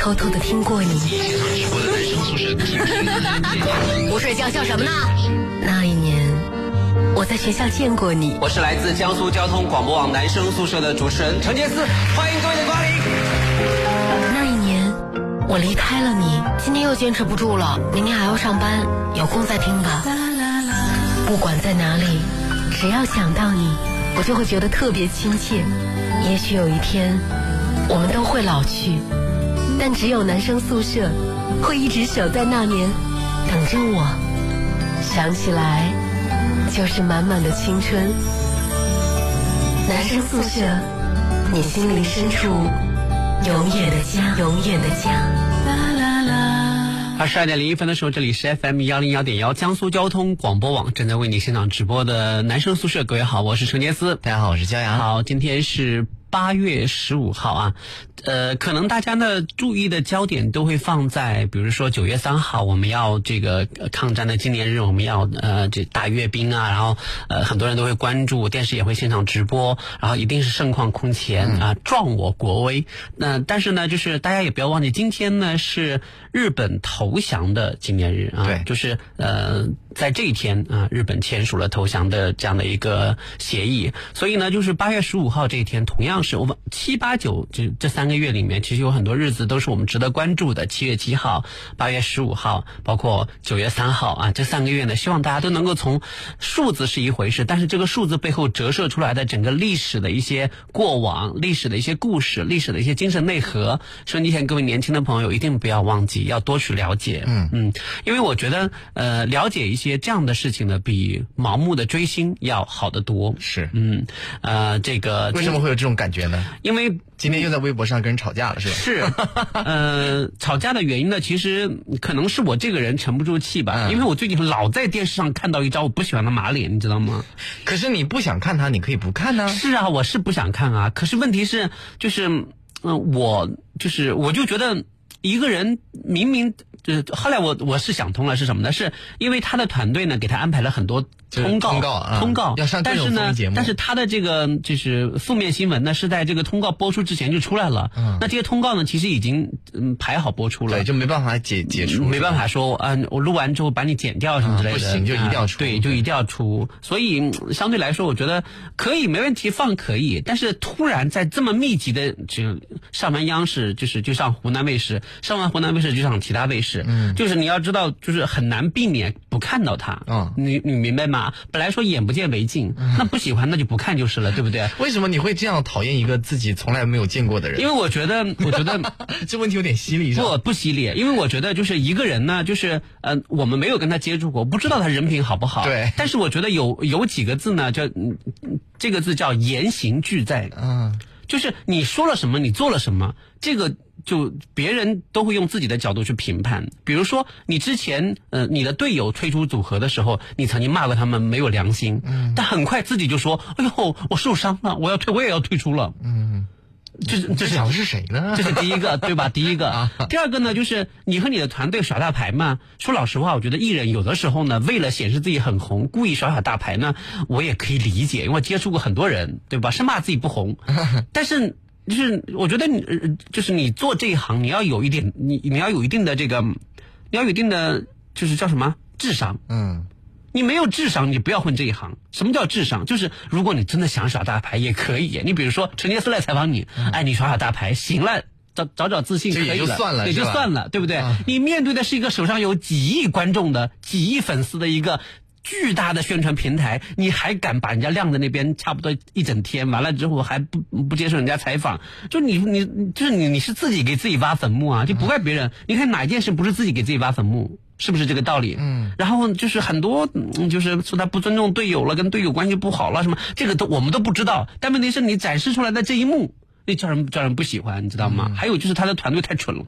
偷偷的听过你。不睡觉笑什么呢？那一年，我在学校见过你。我是来自江苏交通广播网男生宿舍的主持人陈杰思，欢迎各位的光临。那一年，我离开了你。今天又坚持不住了，明天还要上班，有空再听吧。不管在哪里，只要想到你，我就会觉得特别亲切。也许有一天，我们都会老去，但只有男生宿舍会一直守在那年，等着我。想起来，就是满满的青春。男生宿舍，你心灵深处永远的家，永远的家。啦啦啦。二十二点零一分的时候，这里是 FM 幺零幺点幺江苏交通广播网正在为你现场直播的男生宿舍，各位好，我是陈杰思，大家好，我是焦阳。好，今天是八月十五号啊，呃，可能大家呢注意的焦点都会放在，比如说九月三号我们要这个呃抗战的纪念日，我们要呃这大阅兵啊，然后呃很多人都会关注，电视也会现场直播，然后一定是盛况空前啊，壮我国威。那但是呢，就是大家也不要忘记，今天呢是日本投降的纪念日啊，对就是呃在这一天啊，日本签署了投降的这样的一个协议，所以呢，就是八月十五号这一天，同样是我们七八九这这三个月里面，其实有很多日子都是我们值得关注的。七月七号、八月十五号，包括九月三号啊，这三个月呢，希望大家都能够从数字是一回事，但是这个数字背后折射出来的整个历史的一些过往、历史的一些故事、历史的一些精神内核，收音机前各位年轻的朋友一定不要忘记，要多去了解。嗯嗯，因为我觉得呃，了解一些这样的事情呢，比盲目的追星要好得多。是，嗯，呃，这个为什么会有这种感觉呢？因为今天又在微博上跟人吵架了，是吧？是，呃，吵架的原因呢，其实可能是我这个人沉不住气吧，嗯因为我最近老在电视上看到一张我不喜欢的马脸，你知道吗？可是你不想看他，你可以不看呢。是啊，我是不想看啊，可是问题是，就是，嗯、我就是我就觉得一个人明明。就是后来我我是想通了是什么呢？是因为他的团队呢给他安排了很多通告通告啊通告。要上各但是呢但是他的这个就是负面新闻呢是在这个通告播出之前就出来了。嗯。那这些通告呢其实已经嗯排好播出了，对，就没办法解解除，没办法说，嗯、我录完之后把你剪掉什么之类的，啊不行就一定要出。啊对，就一定要出。所以嗯相对来说，我觉得可以，没问题，放可以。但是突然在这么密集的，就上完央视，就是就上湖南卫视，上完湖南卫视就上其他卫视，嗯，就是你要知道，就是很难避免不看到他，嗯你你明白吗？本来说眼不见为净，那不喜欢那就不看就是了，对不对？为什么你会这样讨厌一个自己从来没有见过的人？因为我觉得，我觉得 这问题有点犀利，不不犀利，因为我觉得就是一个人呢，就是呃，我们没有跟他接触过，不知道他人品好不好。对但是我觉得有有几个字呢，叫嗯嗯这个字叫言行俱在，嗯，就是你说了什么，你做了什么，这个。就别人都会用自己的角度去评判，比如说你之前呃你的队友退出组合的时候，你曾经骂过他们没有良心，嗯，但很快自己就说，哎呦我受伤了，我要退我也要退出了，嗯，这是这是讲的是谁呢？这是第一个，对吧？第一个啊，第二个呢，就是你和你的团队耍大牌嘛。说老实话，我觉得艺人有的时候呢，为了显示自己很红，故意耍耍大牌呢，我也可以理解，因为我接触过很多人，对吧？生怕自己不红，但是。就是我觉得你，呃就是你做这一行，你要有一点，你你要有一定的这个，你要有一定的，就是叫什么智商。嗯，你没有智商，你不要混这一行。什么叫智商？就是如果你真的想耍大牌，也可以。你比如说陈杰斯来采访你，哎，你耍耍大牌，行了。找找找自信可以这也就算了也就算了，对不对？啊你面对的是一个手上有几亿观众的、几亿粉丝的一个巨大的宣传平台，你还敢把人家晾在那边差不多一整天，完了之后还不不接受人家采访，就你你就是你你是自己给自己挖坟墓啊，就不怪别人。你看哪一件事不是自己给自己挖坟墓？是不是这个道理？嗯，然后就是很多，嗯就是说他不尊重队友了，跟队友关系不好了，什么这个都我们都不知道。但问题是你展示出来的这一幕，那叫人叫人不喜欢，你知道吗？还有就是他的团队太蠢了。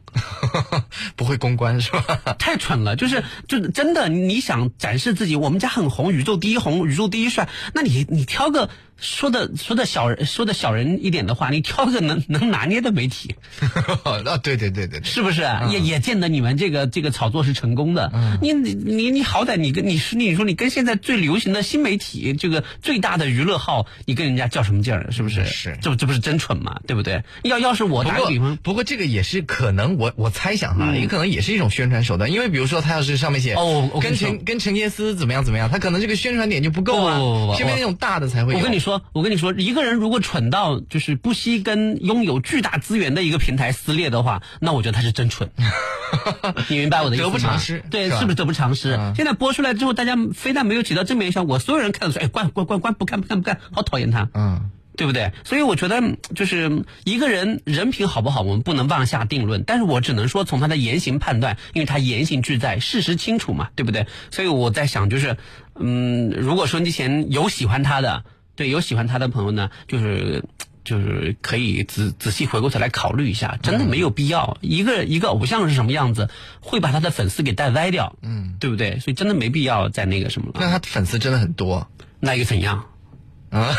不会公关是吧？太蠢了，就是就真的，你想展示自己，我们家很红，宇宙第一红，宇宙第一帅，那你你挑个说的说的小人说的小人一点的话，你挑个能 能拿捏的媒体，啊，对对对对对，是不是？也也见得你们这个这个炒作是成功的。你你你你好歹你跟你说你说你跟现在最流行的新媒体这个最大的娱乐号，你跟人家较什么劲儿？是不是？是，这这不是真蠢吗？对不对？要要是我打个比方，不过这个也是可能，我我猜想哈，嗯也可能也是一种宣传手段，因为比如说他要是上面写哦跟陈跟陈杰斯怎么样怎么样，他可能这个宣传点就不够啊不不不不，偏偏那种大的才会有。我跟你说，我跟你说，一个人如果蠢到就是不惜跟拥有巨大资源的一个平台撕裂的话，那我觉得他是真蠢。你明白我的意思吗？得不偿失对，是是不是得不偿失？嗯现在播出来之后，大家非但没有起到正面效果，所有人看到说，哎，关关关关，不看不看不看，好讨厌他。嗯，对不对？所以我觉得，嗯就是一个人人品好不好，我们不能妄下定论。但是我只能说从他的言行判断，因为他言行俱在，事实清楚嘛，对不对？所以我在想，就是，嗯，如果说你前有喜欢他的，对，有喜欢他的朋友呢，就是。就是可以仔仔细回过头来考虑一下，真的没有必要。一个一个偶像是什么样子，会把他的粉丝给带歪掉，嗯，对不对？所以真的没必要再那个什么了。那他粉丝真的很多那又怎样？啊，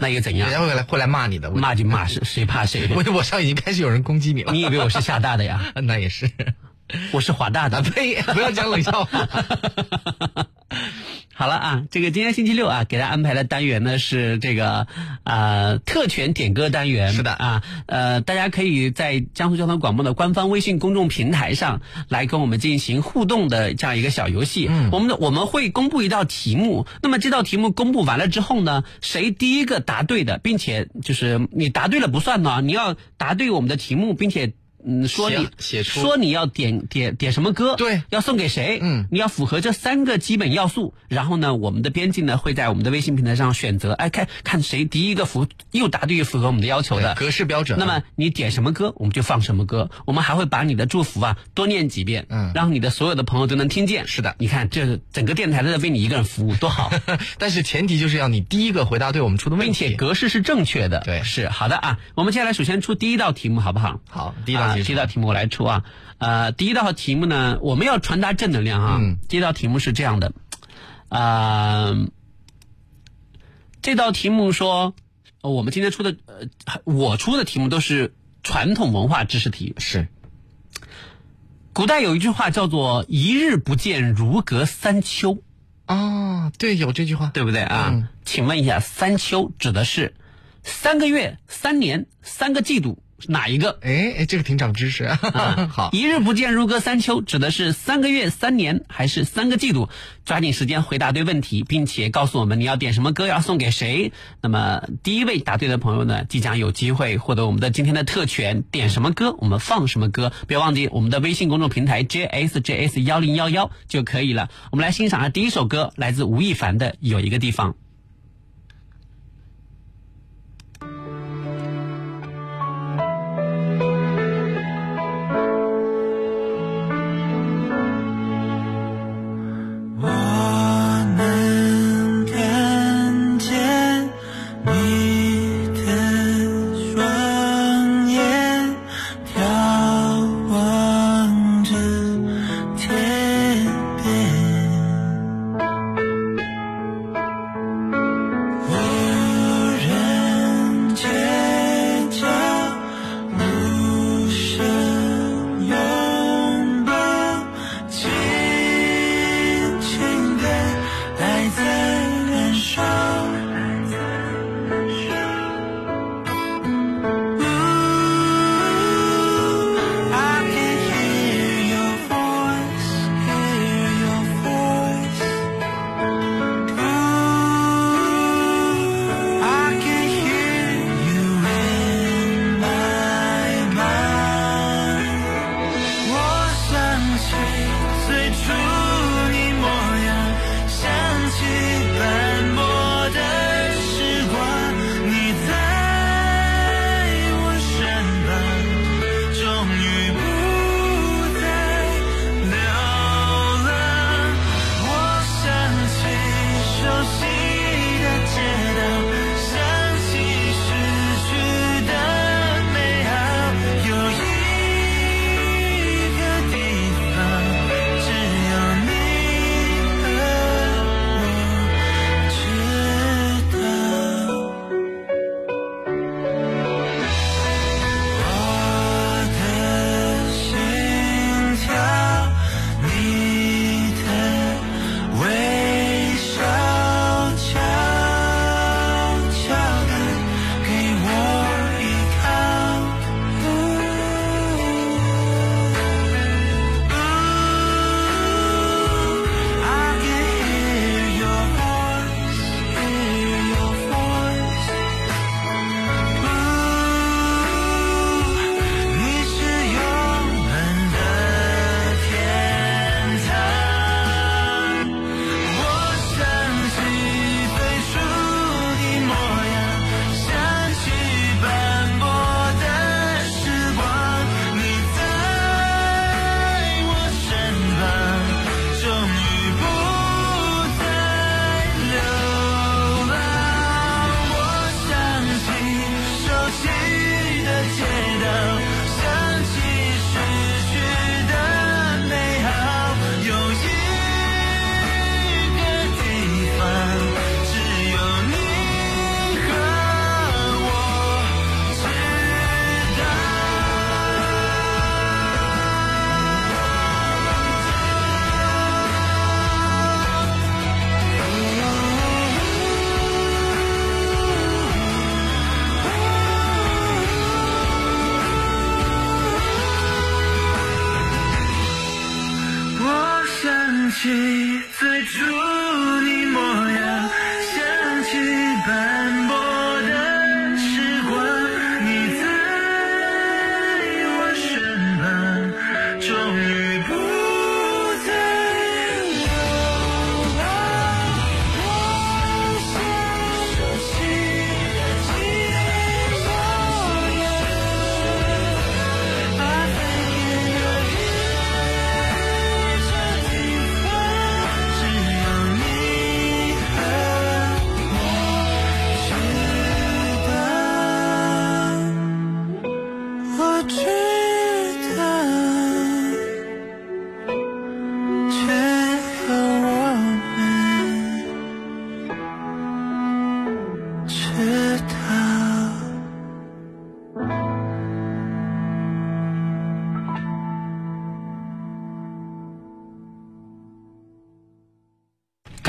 那又怎样 人？家会来会来骂你的。骂就骂，谁谁怕谁？微博上已经开始有人攻击你了。你以为我是厦大的呀？那也是，我是华大的。呸！不要讲冷笑话。好了啊，这个今天星期六啊，给大家安排的单元呢是这个呃特权点歌单元。是的啊，呃，大家可以在江苏交通广播的官方微信公众平台上来跟我们进行互动的这样一个小游戏。嗯，我们的我们会公布一道题目，那么这道题目公布完了之后呢，谁第一个答对的，并且就是你答对了不算呢，你要答对我们的题目，并且。嗯，说你写写出说你要点点点什么歌，对要送给谁，嗯你要符合这三个基本要素，然后呢，我们的编辑呢会在我们的微信平台上选择，哎，看看谁第一个符又答对又符合我们的要求的格式标准啊。那么你点什么歌，我们就放什么歌，我们还会把你的祝福啊多念几遍，嗯让你的所有的朋友都能听见。是的你看这整个电台都在为你一个人服务，多好，但是前提就是要你第一个回答对我们出的问题并。且格式是正确的。对是好的啊。我们接下来首先出第一道题目，好不好？好，第一道题是啊第一道题目我来出啊。呃，第一道题目呢，我们要传达正能量啊。嗯第一道题目是这样的，呃，这道题目说，呃我们今天出的，呃，我出的题目都是传统文化知识题。是古代有一句话叫做“一日不见，如隔三秋啊，对，有这句话”，。对不对啊？嗯请问一下，三秋指的是三个月、三年、三个季度哪一个？哎哎，这个挺长知识。啊 好，一日不见如隔三秋，指的是三个月、三年还是三个季度？抓紧时间回答对问题，并且告诉我们你要点什么歌，要送给谁。那么第一位答对的朋友呢，即将有机会获得我们的今天的特权。点什么歌，我们放什么歌。别忘记我们的微信公众平台 JSJS 幺零幺幺就可以了。我们来欣赏下第一首歌，来自吴亦凡的《有一个地方》。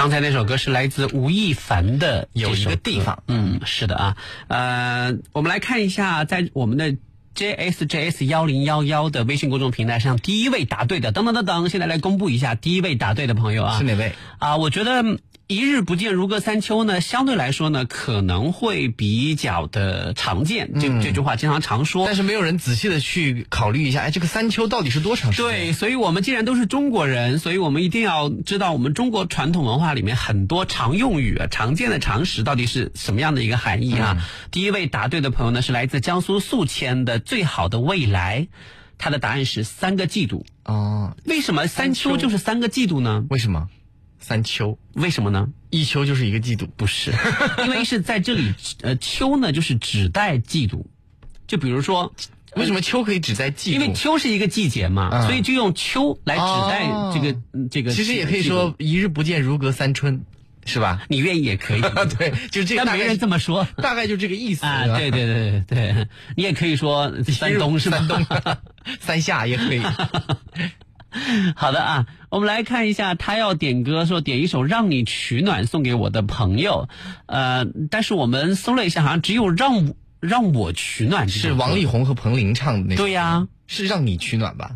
刚才那首歌是来自吴亦凡的有一个地方。嗯，是的啊，呃，我们来看一下，在我们的 JSJS 幺零幺幺的微信公众平台上，第一位答对的，等等等等，现在来公布一下第一位答对的朋友啊，是哪位？啊，我觉得嗯一日不见如隔三秋呢，相对来说呢，可能会比较的常见。这、这句话经常常说，但是没有人仔细的去考虑一下，哎，这个三秋到底是多长时间？对，所以我们既然都是中国人，所以我们一定要知道我们中国传统文化里面很多常用语、常见的常识到底是什么样的一个含义啊。第一位答对的朋友呢是来自江苏宿迁的最好的未来，他的答案是三个季度。哦，为什么三秋秋就是三个季度呢？为什么？三秋，为什么呢？一秋就是一个季度，不是，因为是在这里，呃，秋呢就是指代季度，就比如说。为什么秋可以指代季度？因为秋是一个季节嘛，嗯所以就用秋来指代哦这个、嗯这个。其实也可以说一日不见如隔三春，是吧？你愿意也可以，对，就这个大概但没人这么说大概就这个意思啊。对对对对对，你也可以说三冬是吧？山东、三夏也可以。好的啊，我们来看一下，他要点歌，说点一首《让你取暖》送给我的朋友，呃，但是我们搜了一下，好像只有让我让我取暖是王力宏和彭羚唱的那首。对呀是让你取暖吧？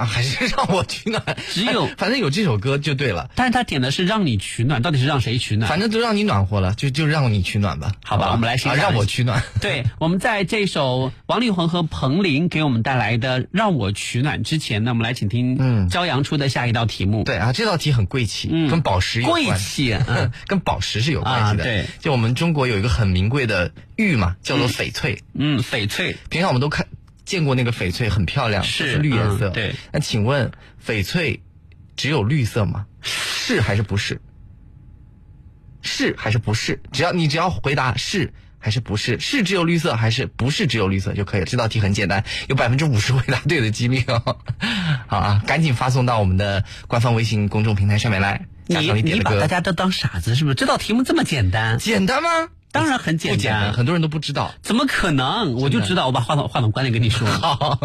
啊，还是让我取暖？只有哎反正有这首歌就对了，但是他点的是让你取暖，到底是让谁取暖？反正都让你暖和了，就就让你取暖吧。好吧我们来欣啊赏让我取暖。对，我们在这首王力宏和彭羚给我们带来的《让我取暖》之前呢，我们来请听嗯朝阳出的下一道题目。对啊，这道题很贵气，嗯跟宝石有关。贵气，嗯 跟宝石是有关系的。啊对，就我们中国有一个很名贵的玉嘛，叫做翡翠。嗯，翡翠平常我们都看见过那个翡翠，很漂亮，是是绿颜色。嗯对。那请问翡翠只有绿色吗？是还是不是？是还是不是？只要你只要回答是还是不是，是只有绿色还是不是只有绿色就可以了。这道题很简单，有百分之五十回答对的几率哦。好啊，赶紧发送到我们的官方微信公众平台上面来，加你。你把大家都当傻子是不是？这道题目这么简单，简单吗？当然很简单，很多人都不知道。怎么可能？我就知道，我把话筒话筒关了跟你说。好，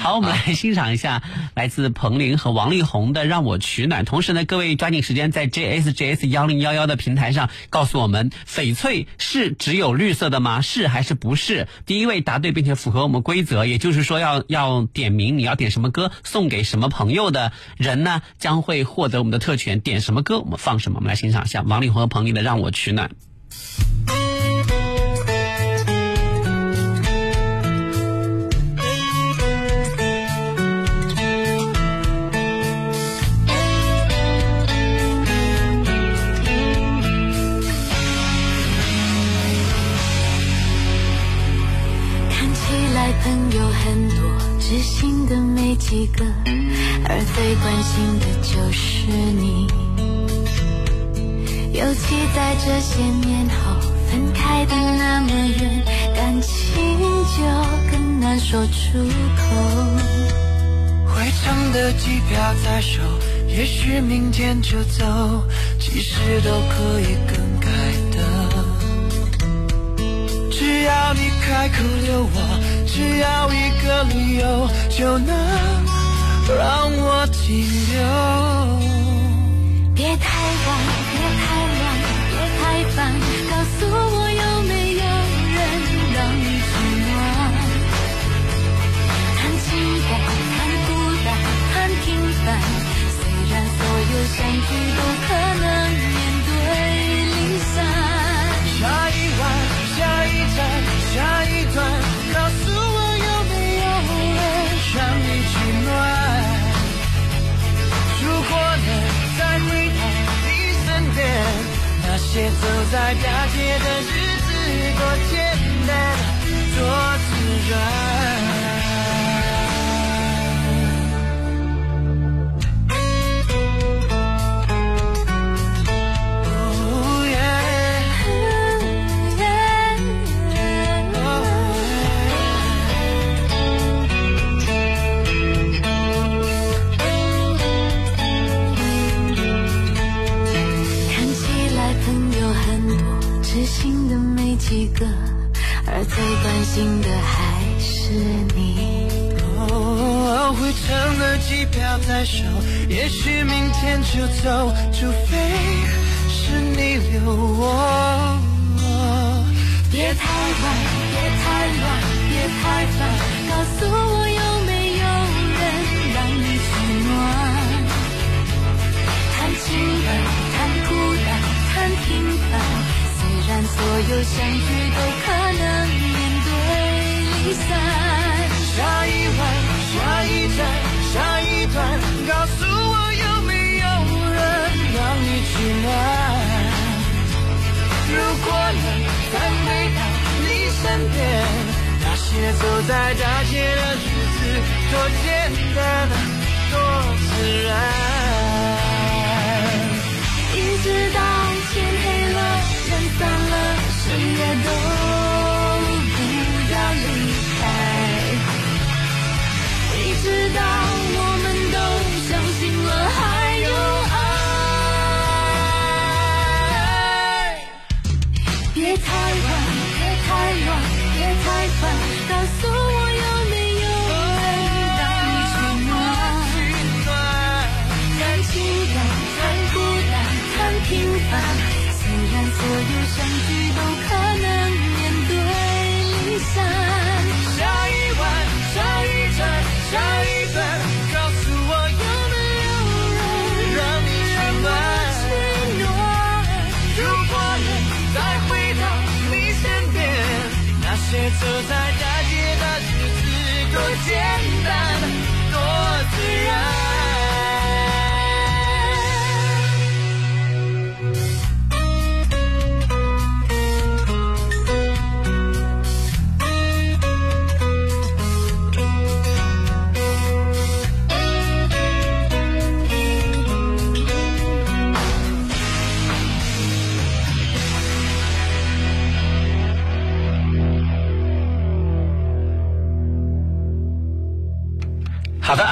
好，我们来欣赏一下来自彭羚和王力宏的《让我取暖》。同时呢，各位抓紧时间在 JSJS 幺零幺幺的平台上告诉我们，翡翠是只有绿色的吗？是还是不是？第一位答对并且符合我们规则，也就是说要要点名你要点什么歌送给什么朋友的人呢，将会获得我们的特权。点什么歌我们放什么。我们来欣赏一下王力宏和彭羚的《让我取暖》。看起来朋友很多知心的没几个而最关心的就是你。尤其在这些年说出口。回程的机票在手，也许明天就走，其实都可以更改的。只要你开口留我，只要一个理由，就能让我停留。别太你不可能面对离散下一晚下一站下一段告诉我有没有人让你取暖如果能再回到你身边那些走在大街的日子多简单多自然。就走，除非是你留我。在大街的日子，多简单，多所有相聚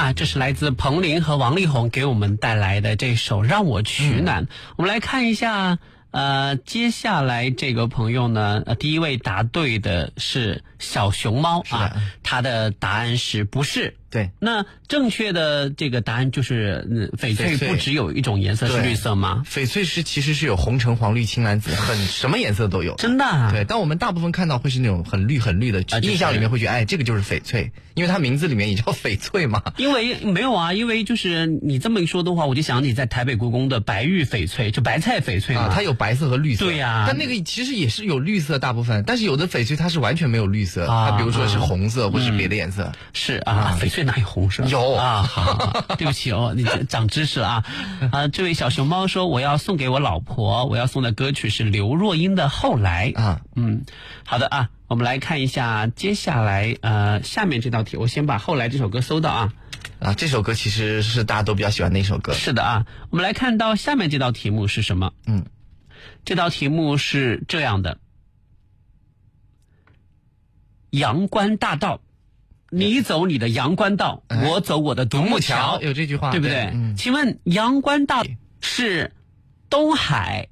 啊，这是来自彭羚和王力宏给我们带来的这首《让我取暖》。我们来看一下，呃，接下来这个朋友呢，呃，第一位答对的是小熊猫啊，它的答案是不是？对，那正确的这个答案就是，嗯，翡翠不只有一种颜色是绿色吗？翡翠是其实是有红橙黄绿青蓝紫，很什么颜色都有。真的、啊？对，但我们大部分看到会是那种很绿很绿的，就是印象里面会觉得，哎，这个就是翡翠，因为它名字里面也叫翡翠嘛。因为没有啊，因为就是你这么一说的话，我就想起在台北故宫的白玉翡翠，就白菜翡翠嘛。啊，它有白色和绿色。对呀但那个其实也是有绿色大部分，但是有的翡翠它是完全没有绿色，啊它比如说是红色或是别的颜色。是啊，翡翠哪有红色？有啊，对不起哦，你长知识了啊。啊，这位小熊猫说我要送给我老婆，我要送的歌曲是刘若英的《后来》啊。嗯，好的啊，我们来看一下接下来呃下面这道题，我先把《后来》这首歌搜到啊。啊，这首歌其实是大家都比较喜欢的一首歌。是的啊，我们来看到下面这道题目是什么？嗯，这道题目是这样的：阳关大道，你走你的阳关道，哎我走我的独木桥，有这句话，对不对？嗯，请问阳关大是东海，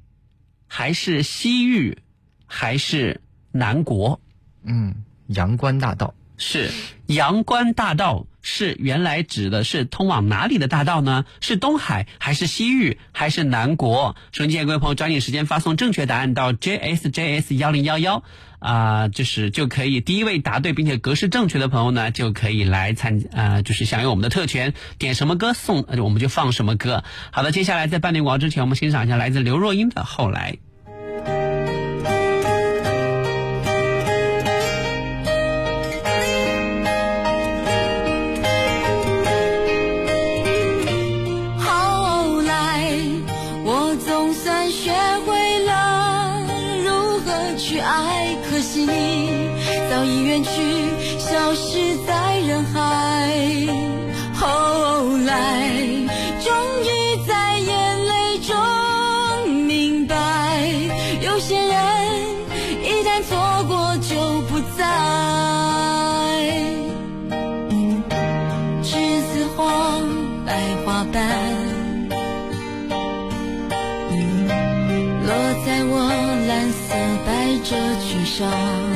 还是西域，还是南国？嗯，阳关大道。是阳关大道是原来指的是通往哪里的大道呢？是东海还是西域还是南国？收音机前各位朋友，抓紧时间发送正确答案到 JSJS 幺零幺幺啊，就是就可以第一位答对并且格式正确的朋友呢，就可以来参啊、就是享有我们的特权，点什么歌送我们就放什么歌。好的，接下来在半点广告之前，我们欣赏一下来自刘若英的《后来》。白花瓣。落在我蓝色百褶裙上。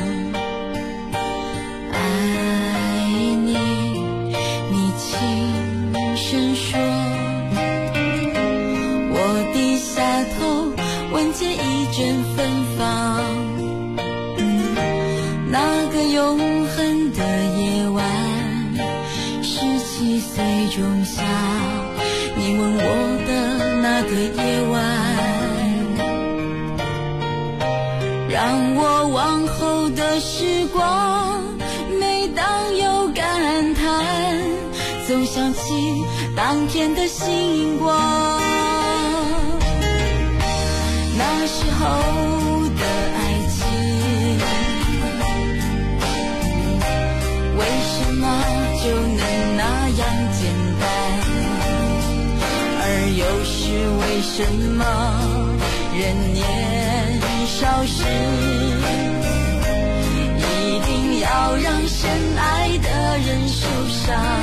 当天的星光。那时候的爱情，为什么就能那样简单？而又是为什么人年少时，一定要让深爱的人受伤？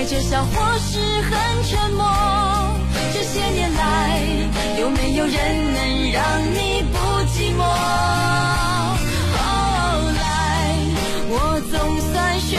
带着笑或是很沉默。这些年来，有没有人能让你不寂寞？后来，我总算学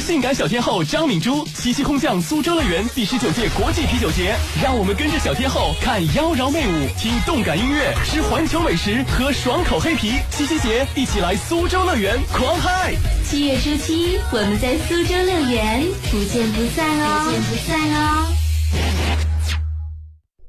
国性感小天后张敏珠齐齐空降苏州乐园第十九届国际啤酒节，让我们跟着小天后看妖娆媚舞，听动感音乐，吃环球美食，喝爽口黑啤。七夕节，一起来苏州乐园狂嗨！七月初七，我们在苏州乐园，不见不散哦！不见不散哦！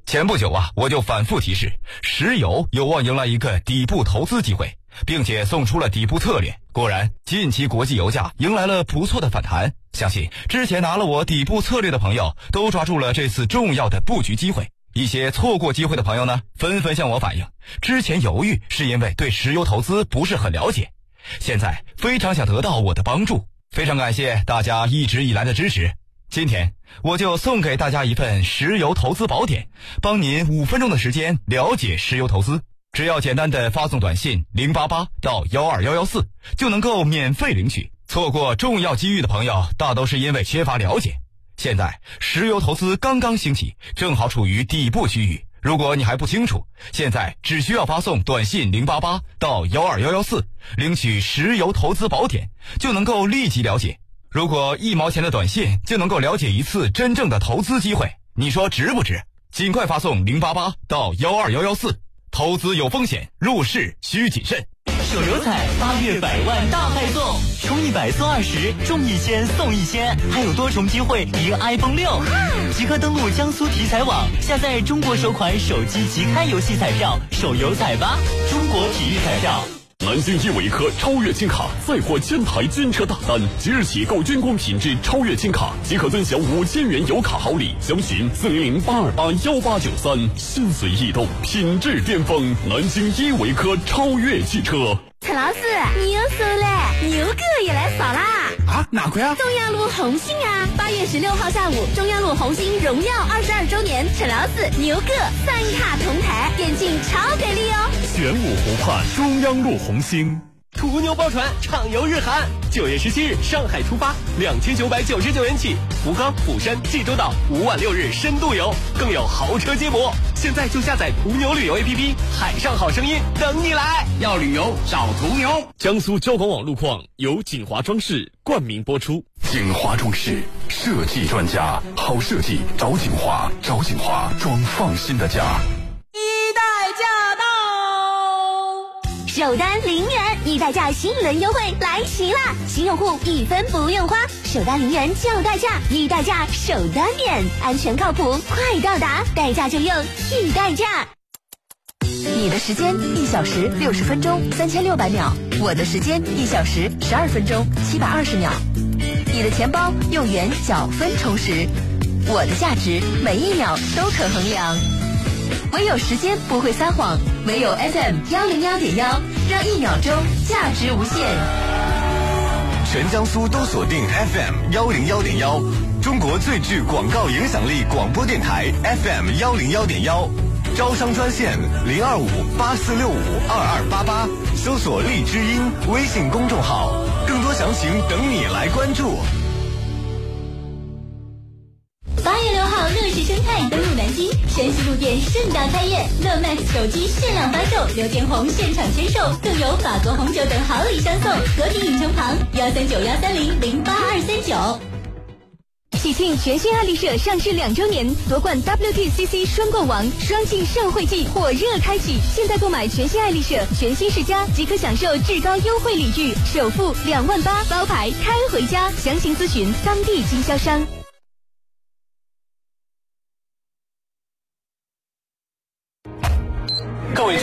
前不久啊，我就反复提示，石油有望迎来一个底部投资机会，并且送出了底部策略。果然，近期国际油价迎来了不错的反弹，相信之前拿了我底部策略的朋友都抓住了这次重要的布局机会。一些错过机会的朋友呢，纷纷向我反映，之前犹豫是因为对石油投资不是很了解，现在非常想得到我的帮助。非常感谢大家一直以来的支持。今天我就送给大家一份石油投资宝典，帮您五分钟的时间了解石油投资。只要简单的发送短信零八八到幺二幺幺四，就能够免费领取。错过重要机遇的朋友，大都是因为缺乏了解。现在石油投资刚刚兴起，正好处于底部区域。如果你还不清楚，现在只需要发送短信零八八到幺二幺幺四，领取石油投资宝典，就能够立即了解。如果一毛钱的短信就能够了解一次真正的投资机会，你说值不值？尽快发送零八八到幺二幺幺四。投资有风险，入市需谨慎。手游彩八月百万大派送，充一百送二十，中一千送一千，还有多重机会赢 iPhone 六。即刻登录江苏体彩网，下载中国首款手机即开游戏彩票手游彩吧，中国体育彩票。南京依维柯超越金卡再获千台军车大单，即日起购军工品质超越金卡即可尊享五千元油卡好礼，详询四零零八二八幺八九三，心随意动，品质巅峰，南京依维柯超越汽车。陈老师，你又瘦了，牛哥也来扫啦！啊，哪块啊？中央路红星啊！八月十六号下午，中央路红星荣耀二十二周年，陈老师、牛哥三卡同台，电竞超给力哦！玄武湖畔中央路红星。途牛包船畅游日韩，九月十七日上海出发，两千九百九十九元起，福冈、釜山、济州岛五晚六日深度游，更有豪车接驳。现在就下载途牛旅游 APP，海上好声音等你来。要旅游找途牛。江苏交广网路况由锦华装饰冠名播出。锦华装饰设计专家，好设计找锦华，找锦华装放心的家。一代驾到。首单零元，易代驾新一轮优惠来袭啦！新用户一分不用花，首单零元就代驾，易代驾首单免，安全靠谱，快到达，代驾就用易代驾。你的时间一小时六十分钟三千六百秒，我的时间一小时十二分钟七百二十秒。你的钱包用元角分充实，我的价值每一秒都可衡量。唯有时间不会撒谎，唯有 FM 幺零幺点幺，让一秒钟价值无限。全江苏都锁定 FM 幺零幺点幺，中国最具广告影响力广播电台 FM 幺零幺点幺，招商专线零二五八四六五二二八八，搜索荔枝音微信公众号，更多详情等你来关注。八月六号，乐视生态登陆南京，山西路店盛大开业，乐 Max 手机限量发售，刘建宏现场签售，更有法国红酒等好礼相送。和平影城旁幺三九幺三零零八二三九。喜庆全新爱丽舍上市两周年，夺冠 WTCC 双冠王，双庆盛会季火热开启。现在购买全新爱丽舍全新世家，即可享受至高优惠礼遇，首付两万八，包牌开回家。详情咨询当地经销商。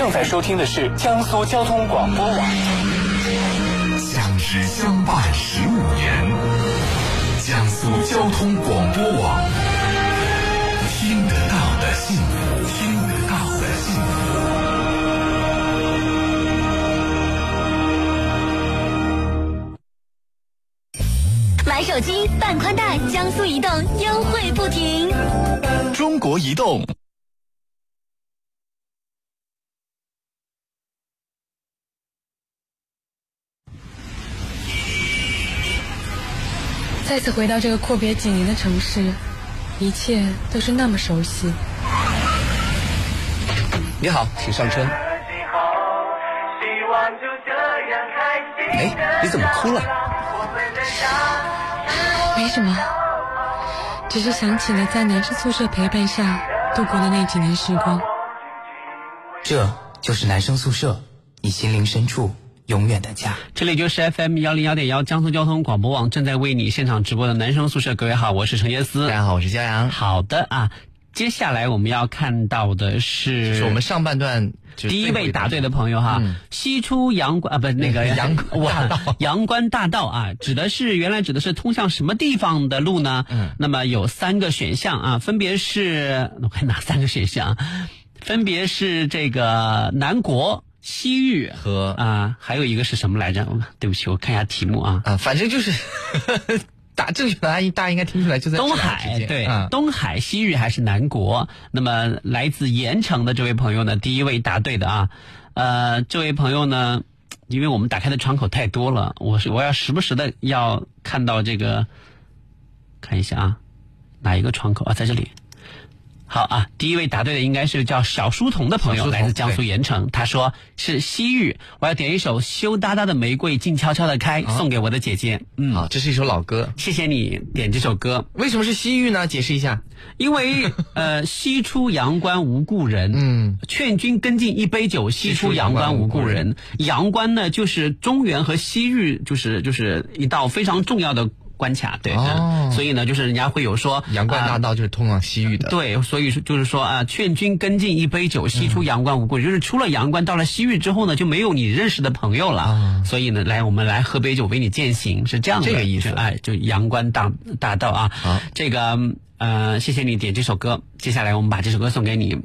正在收听的是江苏交通广播网。相知相伴十五年，江苏交通广播网，听得到的幸福，听得到的幸福。买手机办宽带，江苏移动优惠不停。中国移动。再次回到这个阔别几年的城市，一切都是那么熟悉。你好，请上车。哎，你怎么哭了？没什么，只是想起了在男生宿舍陪伴下度过的那几年时光。这就是男生宿舍，你心灵深处永远的家。这里就是 FM 幺零幺点幺江苏交通广播网正在为你现场直播的男生宿舍。各位好，我是陈杰思。大家好，我是骄阳。好的啊，接下来我们要看到的是，是我们上半段第一位答对的朋友哈，嗯、西出阳关啊，不那个 阳关 大道，阳关大道啊，指的是原来指的是通向什么地方的路呢？嗯，那么有三个选项啊，分别是我看哪三个选项，分别是这个南国。西域和啊，还有一个是什么来着？对不起，我看一下题目啊。啊，反正就是 答正确答案，大家应该听出来就在东海。对，啊、东海、西域还是南国？那么来自盐城的这位朋友呢，第一位答对的啊。呃，这位朋友呢，因为我们打开的窗口太多了，我是我要时不时的要看到这个，看一下啊，哪一个窗口啊，在这里。好啊，第一位答对的应该是叫小书童的朋友，来自江苏盐城。他说是西域，我要点一首《羞答答的玫瑰静悄悄的开》，送给我的姐姐。嗯，好，这是一首老歌。谢谢你点这首歌。为什么是西域呢？解释一下。因为 呃，西出阳关无故人。嗯，劝君更尽一杯酒，西出阳关无故人。阳关呢，就是中原和西域，就是就是一道非常重要的。关卡对，哦、所以呢，就是人家会有说阳关大道就是通往西域的，呃、对，所以说就是说啊，劝君更尽一杯酒，西出阳关无故。就是出了阳关到了西域之后呢，就没有你认识的朋友了，啊、所以呢，来我们来喝杯酒为你践行，是这样的这个意思，哎，就阳关大大道啊，好。这个呃，谢谢你点这首歌，接下来我们把这首歌送给你。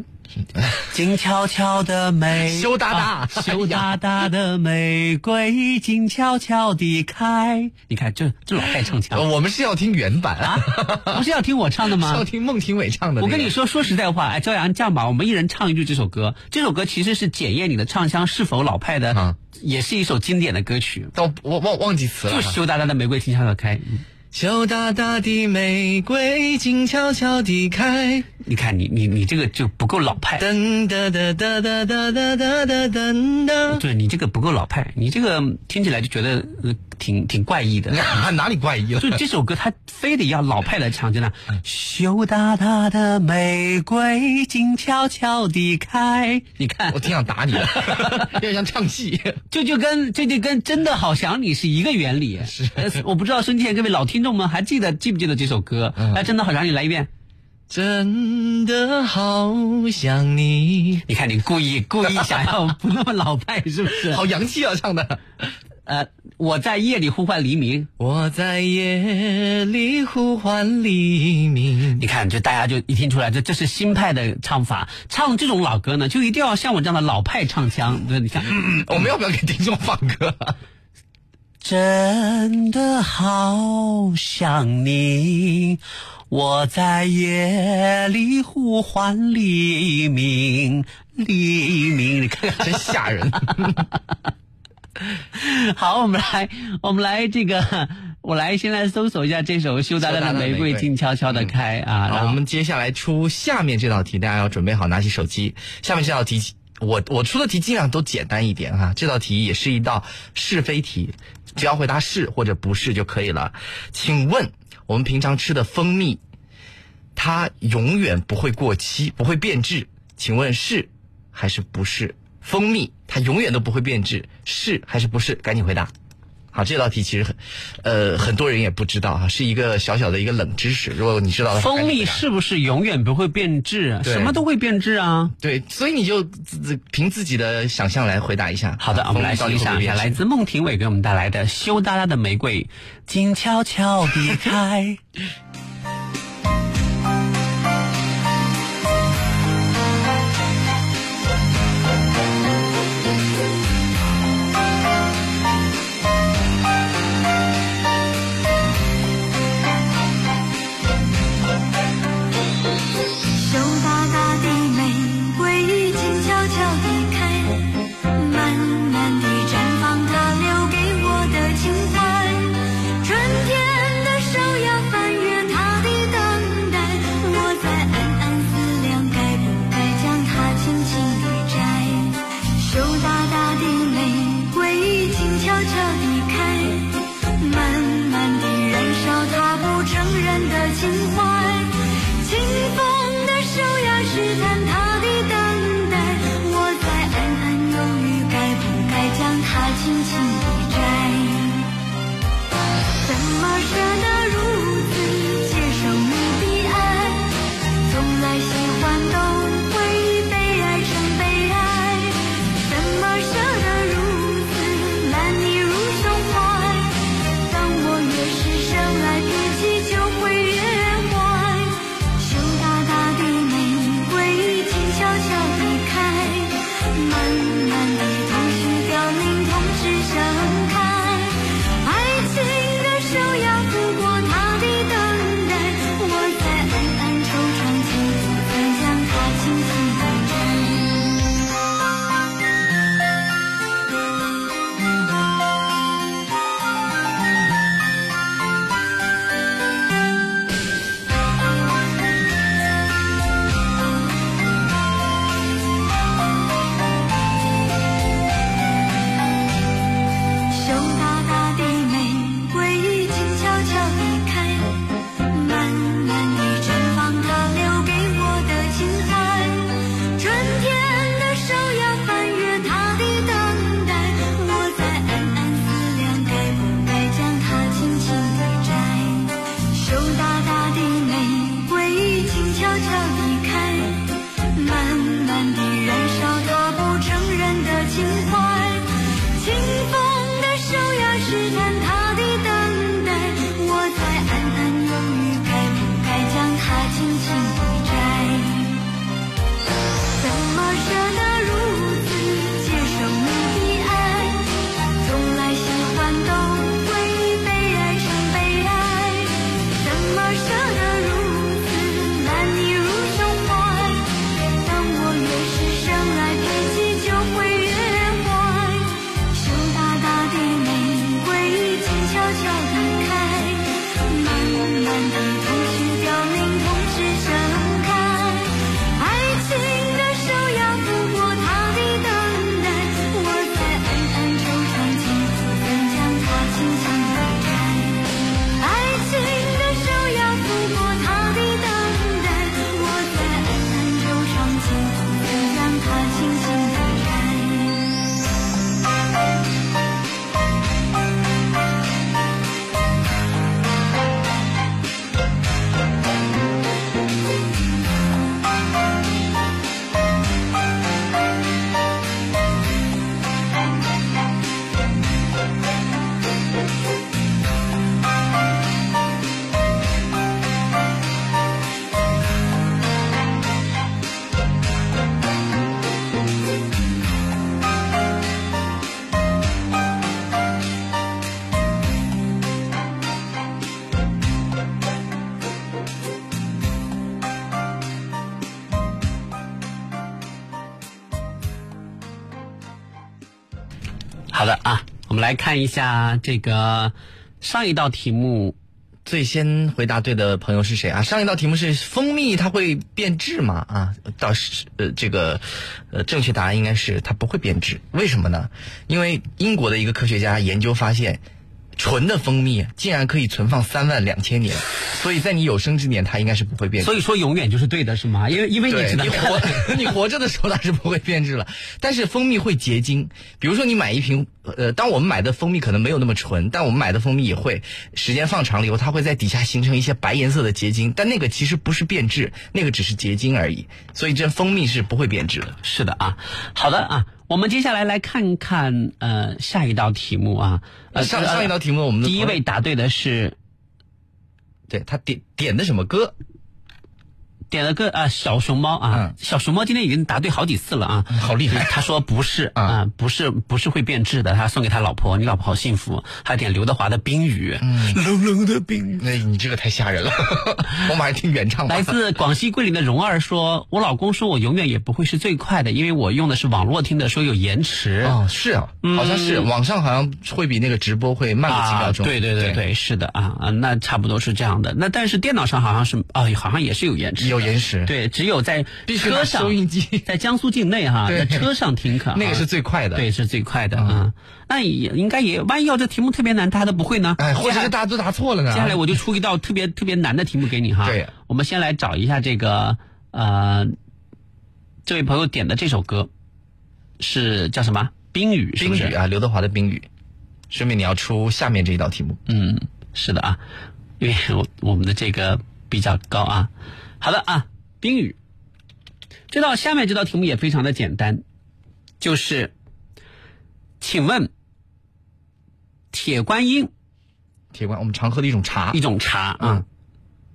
静悄悄的玫，羞答答，啊、羞答答的玫瑰，静悄悄地开。你看，这这老派唱腔。我们是要听原版啊，不是要听我唱的吗？是要听孟庭苇唱的、那个。我跟你说，说实在话，哎，朝阳，这样吧，我们一人唱一句这首歌。这首歌其实是检验你的唱腔是否老派的，啊、也是一首经典的歌曲。到我我忘忘记词了。就是羞答答的玫瑰，静悄悄地开。嗯羞答答的玫瑰，静悄悄地开。你看，你你你这个就不够老派。噔噔噔噔噔噔噔噔噔。对你这个不够老派，你这个听起来就觉得呃挺挺怪异的。哪 哪里怪异了？就这首歌，它非得要老派来唱，真的。羞答答的玫瑰，静悄悄地开。你看，我挺想打你的，有点像唱戏。这就跟这就跟真的好想你是一个原理。是，我不知道孙健各位老听众们还记得记不记得这首歌？嗯、来，真的好想你来一遍。真的好想你。你看，你故意故意想要不那么老派，是不是？好洋气啊，唱的。呃，我在夜里呼唤黎明，我在夜里呼唤黎明。你看，就大家就一听出来，这这是新派的唱法。唱这种老歌呢，就一定要像我这样的老派唱腔。对你看，嗯、我们要不要给听众放歌？真的好想你，我在夜里呼唤黎明，黎明，你看看，真吓人。好，我们来，我们来这个，我来先来搜索一下这首《羞答答的玫瑰静悄悄的开》啊。好，我们接下来出下面这道题，大家要准备好，拿起手机。下面这道题，我我出的题尽量都简单一点哈。这道题也是一道是非题，只要回答是或者不是就可以了。请问我们平常吃的蜂蜜，它永远不会过期，不会变质，请问是还是不是？蜂蜜它永远都不会变质，是还是不是？赶紧回答。好，这道题其实很，呃，很多人也不知道哈，是一个小小的一个冷知识。如果你知道的话，蜂蜜是不是永远不会变质？什么都会变质啊。对，所以你就自凭自己的想象来回答一下。好的，我们来欣赏一下来自孟庭苇给我们带来的《羞答答的玫瑰，静悄悄 地开》。看一下这个上一道题目。最先回答对的朋友是谁啊？上一道题目是蜂蜜它会变质吗？啊，倒是呃这个呃正确答案应该是它不会变质。为什么呢？因为英国的一个科学家研究发现，纯的蜂蜜竟然可以存放三万两千年，所以在你有生之年它应该是不会变质。所以说永远就是对的是吗？因为因为你你活 你活着的时候它是不会变质了，但是蜂蜜会结晶。比如说你买一瓶，呃，当我们买的蜂蜜可能没有那么纯，但我们买的蜂蜜也会时间放长了以后，它会在底下形成一些白颜色的结晶，但那个其实不是变质，那个只是结晶而已。所以这蜂蜜是不会变质的。是的啊，好的啊，我们接下来来看看呃下一道题目啊，呃上上一道题目我们的第一位答对的是，对他点点的什么歌？点了个啊小熊猫啊，小熊猫今天已经答对好几次了啊，好厉害！他说不是啊，不是不是会变质的，他送给他老婆，你老婆好幸福。还点刘德华的《冰雨》，冷冷的冰雨，那你这个太吓人了，我马上听原唱吧。来自广西桂林的蓉儿说：“我老公说我永远也不会是最快的，因为我用的是网络听的，说有延迟。”哦，是啊，好像是网上好像会比那个直播会慢个几秒钟。啊、对对对对，是的啊啊，那差不多是这样的。那但是电脑上好像是啊，好像也是有延迟，有延时。对，只有在车上收音机，在江苏境内哈，在车上听课，那个是最快的，对，是最快的啊。那也应该也，万一要这题目特别难，大家都不会呢？哎，或者是大家都答错了呢？接下来我就出一道特别特别难的题目给你哈。对，我们先来找一下这个呃，这位朋友点的这首歌是叫什么？冰雨，冰雨啊，刘德华的《冰雨》。顺便你要出下面这一道题目。嗯，是的啊，因为我我们的这个比较高啊。好的啊，宾语。这道下面这道题目也非常的简单，就是，请问，铁观音，铁观我们常喝的一种茶，一种茶啊，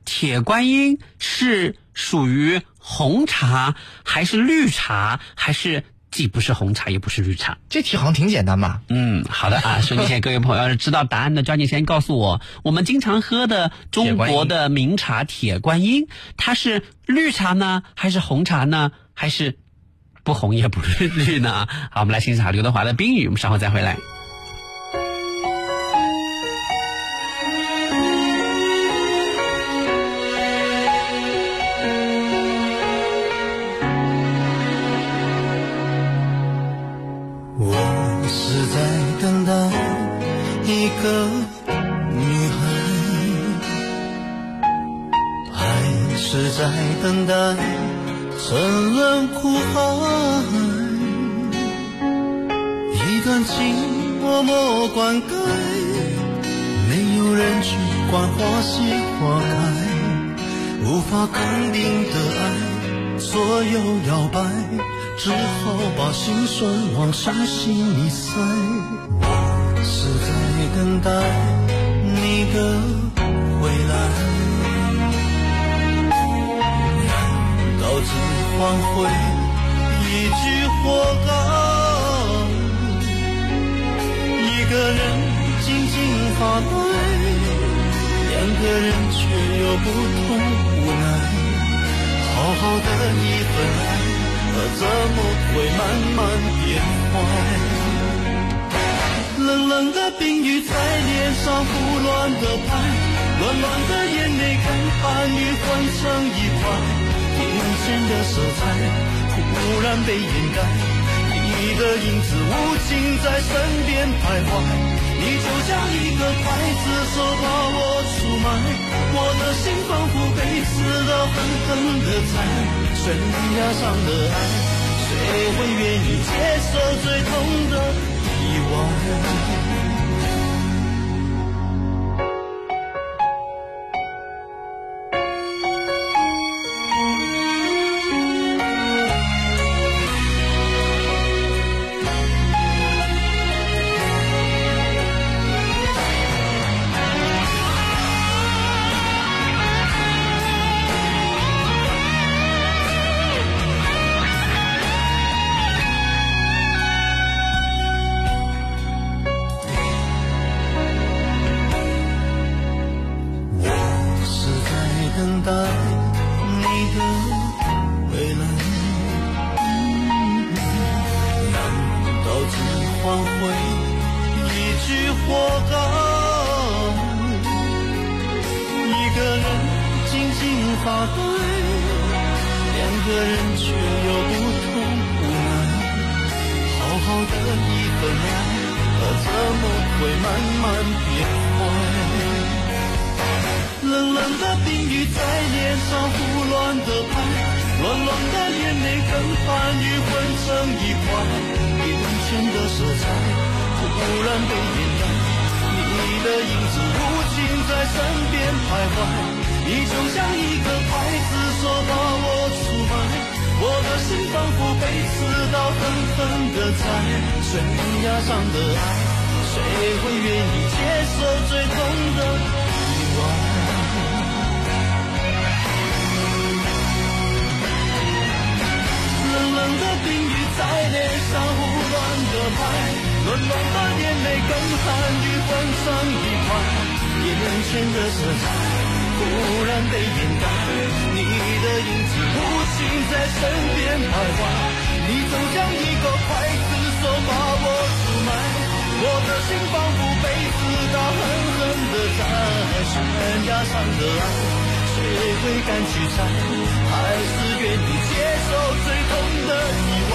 铁观音是属于红茶还是绿茶，还是既不是红茶也不是绿茶？这题好像挺简单吧？嗯，好的啊，收音机各位朋友，要是知道答案的，抓紧时间告诉我。我们经常喝的中国的名茶铁观音，它是绿茶呢，还是红茶呢，还是不红也不 绿呢？好，我们来欣赏刘德华的《冰雨》，我们稍后再回来。在等待沉沦苦海？一段情默默灌溉，没有人去管花谢花开，无法肯定的爱左右摇摆。只好把心酸往伤心里塞。我是在等待你的回来，我只换回一句活该？一个人静静发呆，两个人却有不同无奈。好好的一份爱。怎么会慢慢变坏？冷冷的冰雨在脸上胡乱的拍，暖暖的眼泪跟寒雨混成一块，眼前的色彩忽然被掩盖，你的影子无情在身边徘徊，你就像一个刽子手把我出卖，我的心仿佛被刺刀狠狠的宰。悬崖上的爱，谁会愿意接受最痛的意外？身边徘徊，你就像一个刽子手把我出卖，我的心仿佛被刺刀狠狠的宰，悬崖上的爱，谁会愿意接受最痛的意外？冷冷的冰雨在脸上胡乱的拍，暖暖的眼泪跟寒雨混成一块，眼前的色彩忽然被掩盖，你的影子无情在身边徘徊，你总像一个刽子手把我出卖，我的心仿佛被刺刀狠狠地宰，悬崖上的爱。谁会敢去猜？还是愿意接受最痛的意外？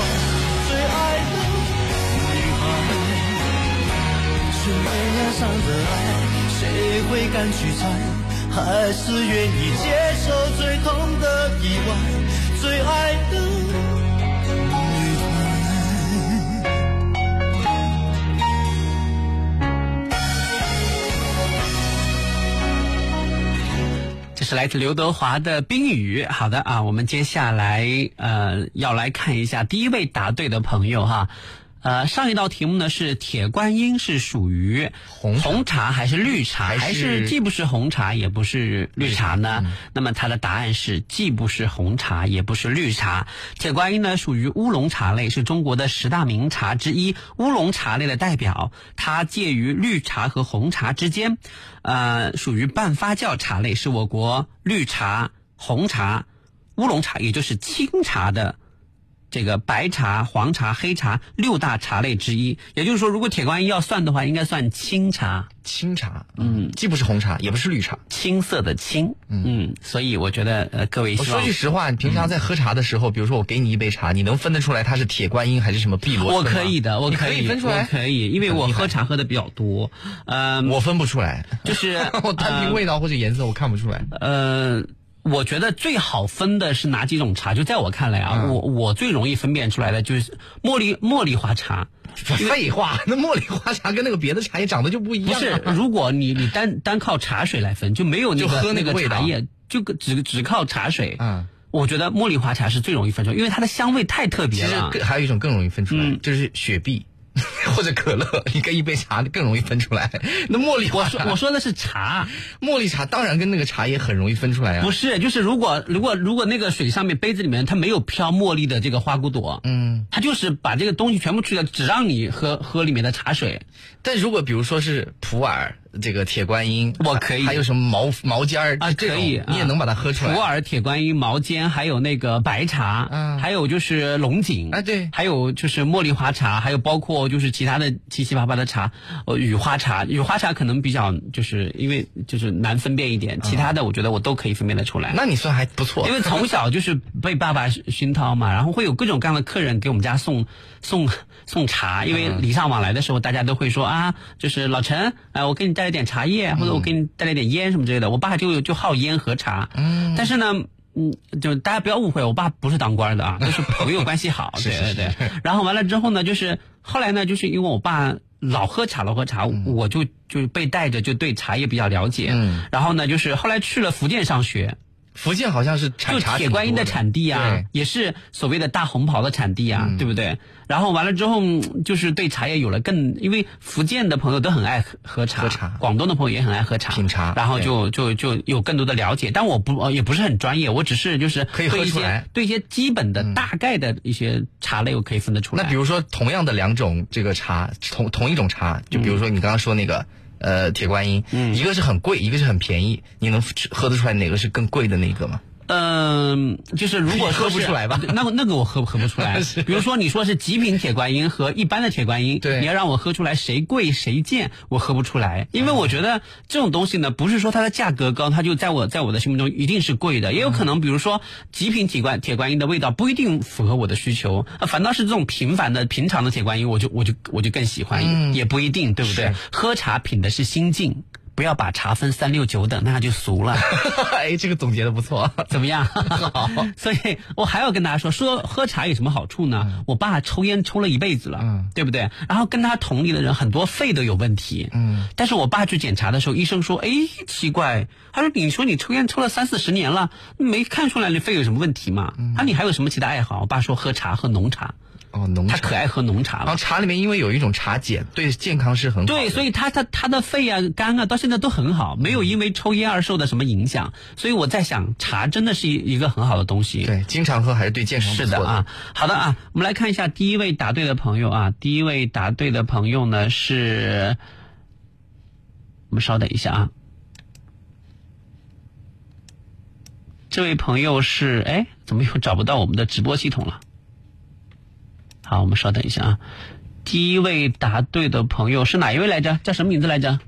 最爱的女孩，悬崖上的爱，谁会敢去猜？还是愿意接受最痛的意外？最爱的女孩。这是来自刘德华的《冰雨》。好的啊，我们接下来呃要来看一下第一位答对的朋友哈。呃，上一道题目呢是铁观音是属于红红茶还是绿茶，还是还是既不是红茶也不是绿茶呢？那么它的答案是既不是红茶也不是绿茶。铁观音呢属于乌龙茶类，是中国的十大名茶之一，乌龙茶类的代表。它介于绿茶和红茶之间，呃，属于半发酵茶类，是我国绿茶、红茶、乌龙茶，也就是清茶的。这个白茶、黄茶、黑茶六大茶类之一，也就是说，如果铁观音要算的话，应该算青茶。青茶，嗯，既不是红茶，也不是绿茶，青色的青，嗯，所以我觉得呃，各位我说句实话，你平常在喝茶的时候，比如说我给你一杯茶，你能分得出来它是铁观音还是什么碧螺我春吗可以的，我可以分出来，可以，因为我喝茶喝的比较多，呃，我分不出来，就是 我单凭味道或者颜色我看不出来。呃，我觉得最好分的是哪几种茶？就在我看来啊，嗯我我最容易分辨出来的就是茉莉茉莉花茶。废话，那茉莉花茶跟那个别的茶叶长得就不一样、啊。不是，如果你你单单靠茶水来分，就没有那就个那个喝那个茶叶，就只只靠茶水。嗯，我觉得茉莉花茶是最容易分出来，因为它的香味太特别了。更还有一种更容易分出来，嗯就是雪碧 或者可乐，你跟一杯茶更容易分出来。那茉莉花我说 我说的是茶，茉莉茶当然跟那个茶叶很容易分出来啊。不是，就是如果如果如果那个水上面杯子里面它没有飘茉莉的这个花骨朵，嗯，它就是把这个东西全部去掉，只让你喝喝里面的茶水。但如果比如说是普洱这个铁观音，我可以。还有什么毛毛尖儿啊，可以，你也能把它喝出来。普洱、铁观音、毛尖，还有那个白茶，嗯。还有就是龙井，啊对。还有就是茉莉花茶，还有包括就是其他的七七八八的茶，呃，雨花茶，雨花茶可能比较就是因为就是难分辨一点，其他的我觉得我都可以分辨得出来。那你算还不错，因为从小就是被爸爸熏陶嘛，然后会有各种各样的客人给我们家送送送茶，因为礼尚往来的时候，大家都会说啊，就是老陈，哎、我给你带来点茶叶，或者我给你带来点烟什么之类的。我爸就就好烟和茶，嗯，但是呢。嗯，就大家不要误会，我爸不是当官的啊，都是朋友关系好，对对对。然后完了之后呢，就是后来呢，就是因为我爸老喝茶，老喝茶，我就就被带着就对茶叶比较了解。嗯然后呢，就是后来去了福建上学，福建好像是产铁观音的产地啊，也是所谓的大红袍的产地啊，对不对？然后完了之后，嗯就是对茶叶有了更，因为福建的朋友都很爱喝喝茶，喝茶广东的朋友也很爱喝茶，品茶然后就就就有更多的了解。但我不呃也不是很专业，我只是就是可以喝一些出来对一些基本的大概的一些茶类，我可以分得出来。那比如说，同样的两种这个茶，同同一种茶，就比如说你刚刚说那个。呃，铁观音，嗯一个是很贵，一个是很便宜，你能喝得出来哪个是更贵的那个吗？嗯，就是如果说喝不出来吧？那个那个我喝喝不出来。比如说你说是极品铁观音和一般的铁观音，对。你要让我喝出来谁贵谁贱，我喝不出来，因为我觉得这种东西呢，不是说它的价格高，它就在我在我的心目中一定是贵的，也有可能比如说极品铁观铁观音的味道不一定符合我的需求，啊反倒是这种平凡的平常的铁观音，我就我就我就更喜欢，嗯。也不一定，对不对？喝茶品的是心境。不要把茶分三六九等，那样就俗了。哎，这个总结的不错，怎么样？好。所以我还要跟大家说，说喝茶有什么好处呢？我爸抽烟抽了一辈子了，嗯对不对？然后跟他同龄的人很多肺都有问题，嗯，但是我爸去检查的时候，医生说，哎，奇怪，他说你说你抽烟抽了三四十年了，没看出来你肺有什么问题嘛？嗯啊，你还有什么其他爱好？我爸说喝茶，喝浓茶。哦，浓他可爱喝浓茶了。然后茶里面因为有一种茶碱，对健康是很。对，所以他他他的肺啊、肝啊，到现在都很好，没有因为抽烟而受的什么影响。所以我在想，茶真的是一一个很好的东西。对，经常喝还是对健康是的啊。好的啊，我们来看一下第一位答对的朋友啊，第一位答对的朋友呢是，我们稍等一下啊。这位朋友是哎，怎么又找不到我们的直播系统了？好，我们稍等一下啊。第一位答对的朋友是哪一位来着？叫什么名字来着？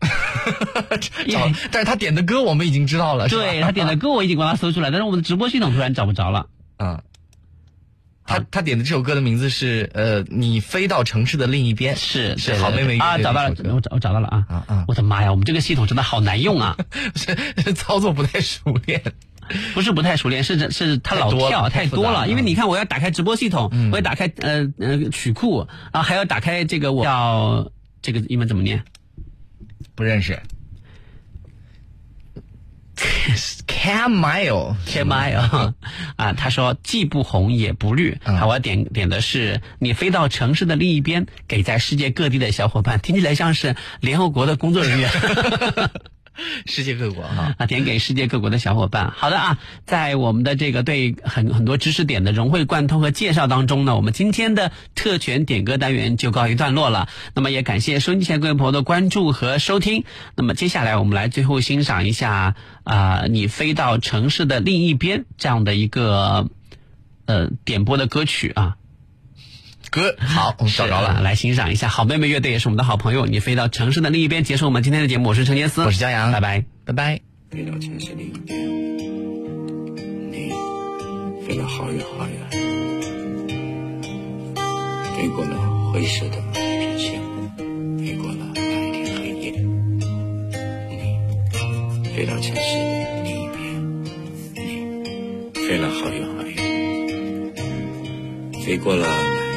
找，但是他点的歌我们已经知道了。对他点的歌我已经帮他搜出来，但是我们的直播系统突然找不着了。啊。他他点的这首歌的名字是呃，你飞到城市的另一边，是是好妹妹啊，找到了，我找我找到了啊啊啊！我的妈呀，我们这个系统真的好难用啊，操作不太熟练。不是不太熟练，是是他老跳太多了。因为你看，我要打开直播系统，我要打开呃呃曲库，然后还要打开这个我叫这个英文怎么念？不认识。Camille Camille 啊，他说既不红也不绿。好，我要点点的是你飞到城市的另一边，给在世界各地的小伙伴，听起来像是联合国的工作人员。世界各国哈啊，点给世界各国的小伙伴。好的啊，在我们的这个对很很多知识点的融会贯通和介绍当中呢，我们今天的特权点歌单元就告一段落了。那么也感谢收音机前各位朋友的关注和收听。那么接下来我们来最后欣赏一下啊、你飞到城市的另一边这样的一个呃点播的歌曲啊。歌好，我们找着了，来欣赏一下。好妹妹乐队也是我们的好朋友。你飞到城市的另一边，结束我们今天的节目。我是陈杰思，我是江阳，拜拜，拜拜。飞到城市另一边，你飞了好远好远，飞过了灰色的地平线，飞过了白天黑夜。你飞到城市的另一边，你飞了好远好远，飞过了。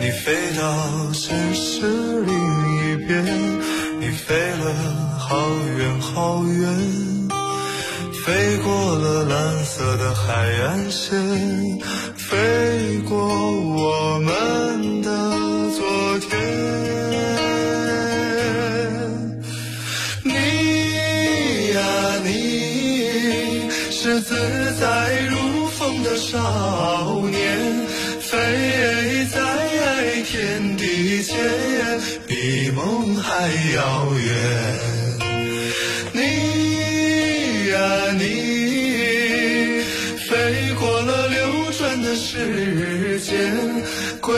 你飞到城市另一边，你飞了好远好远，飞过了蓝色的海岸线，飞过我们太遥远。你呀你，飞过了流转的时间，归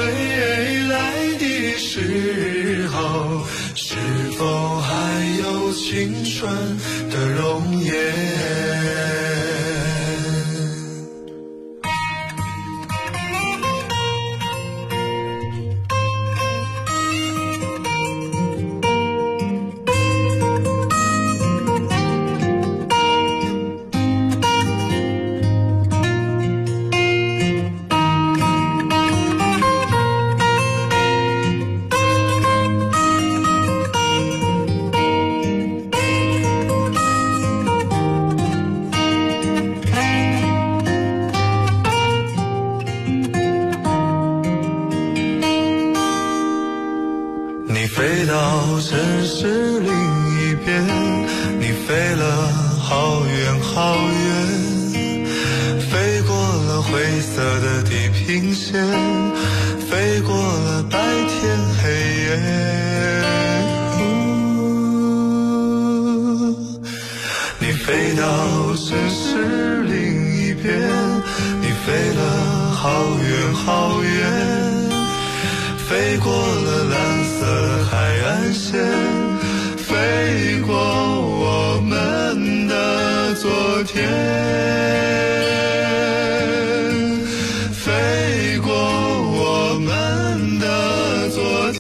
来的时候，是否还有青春的容颜？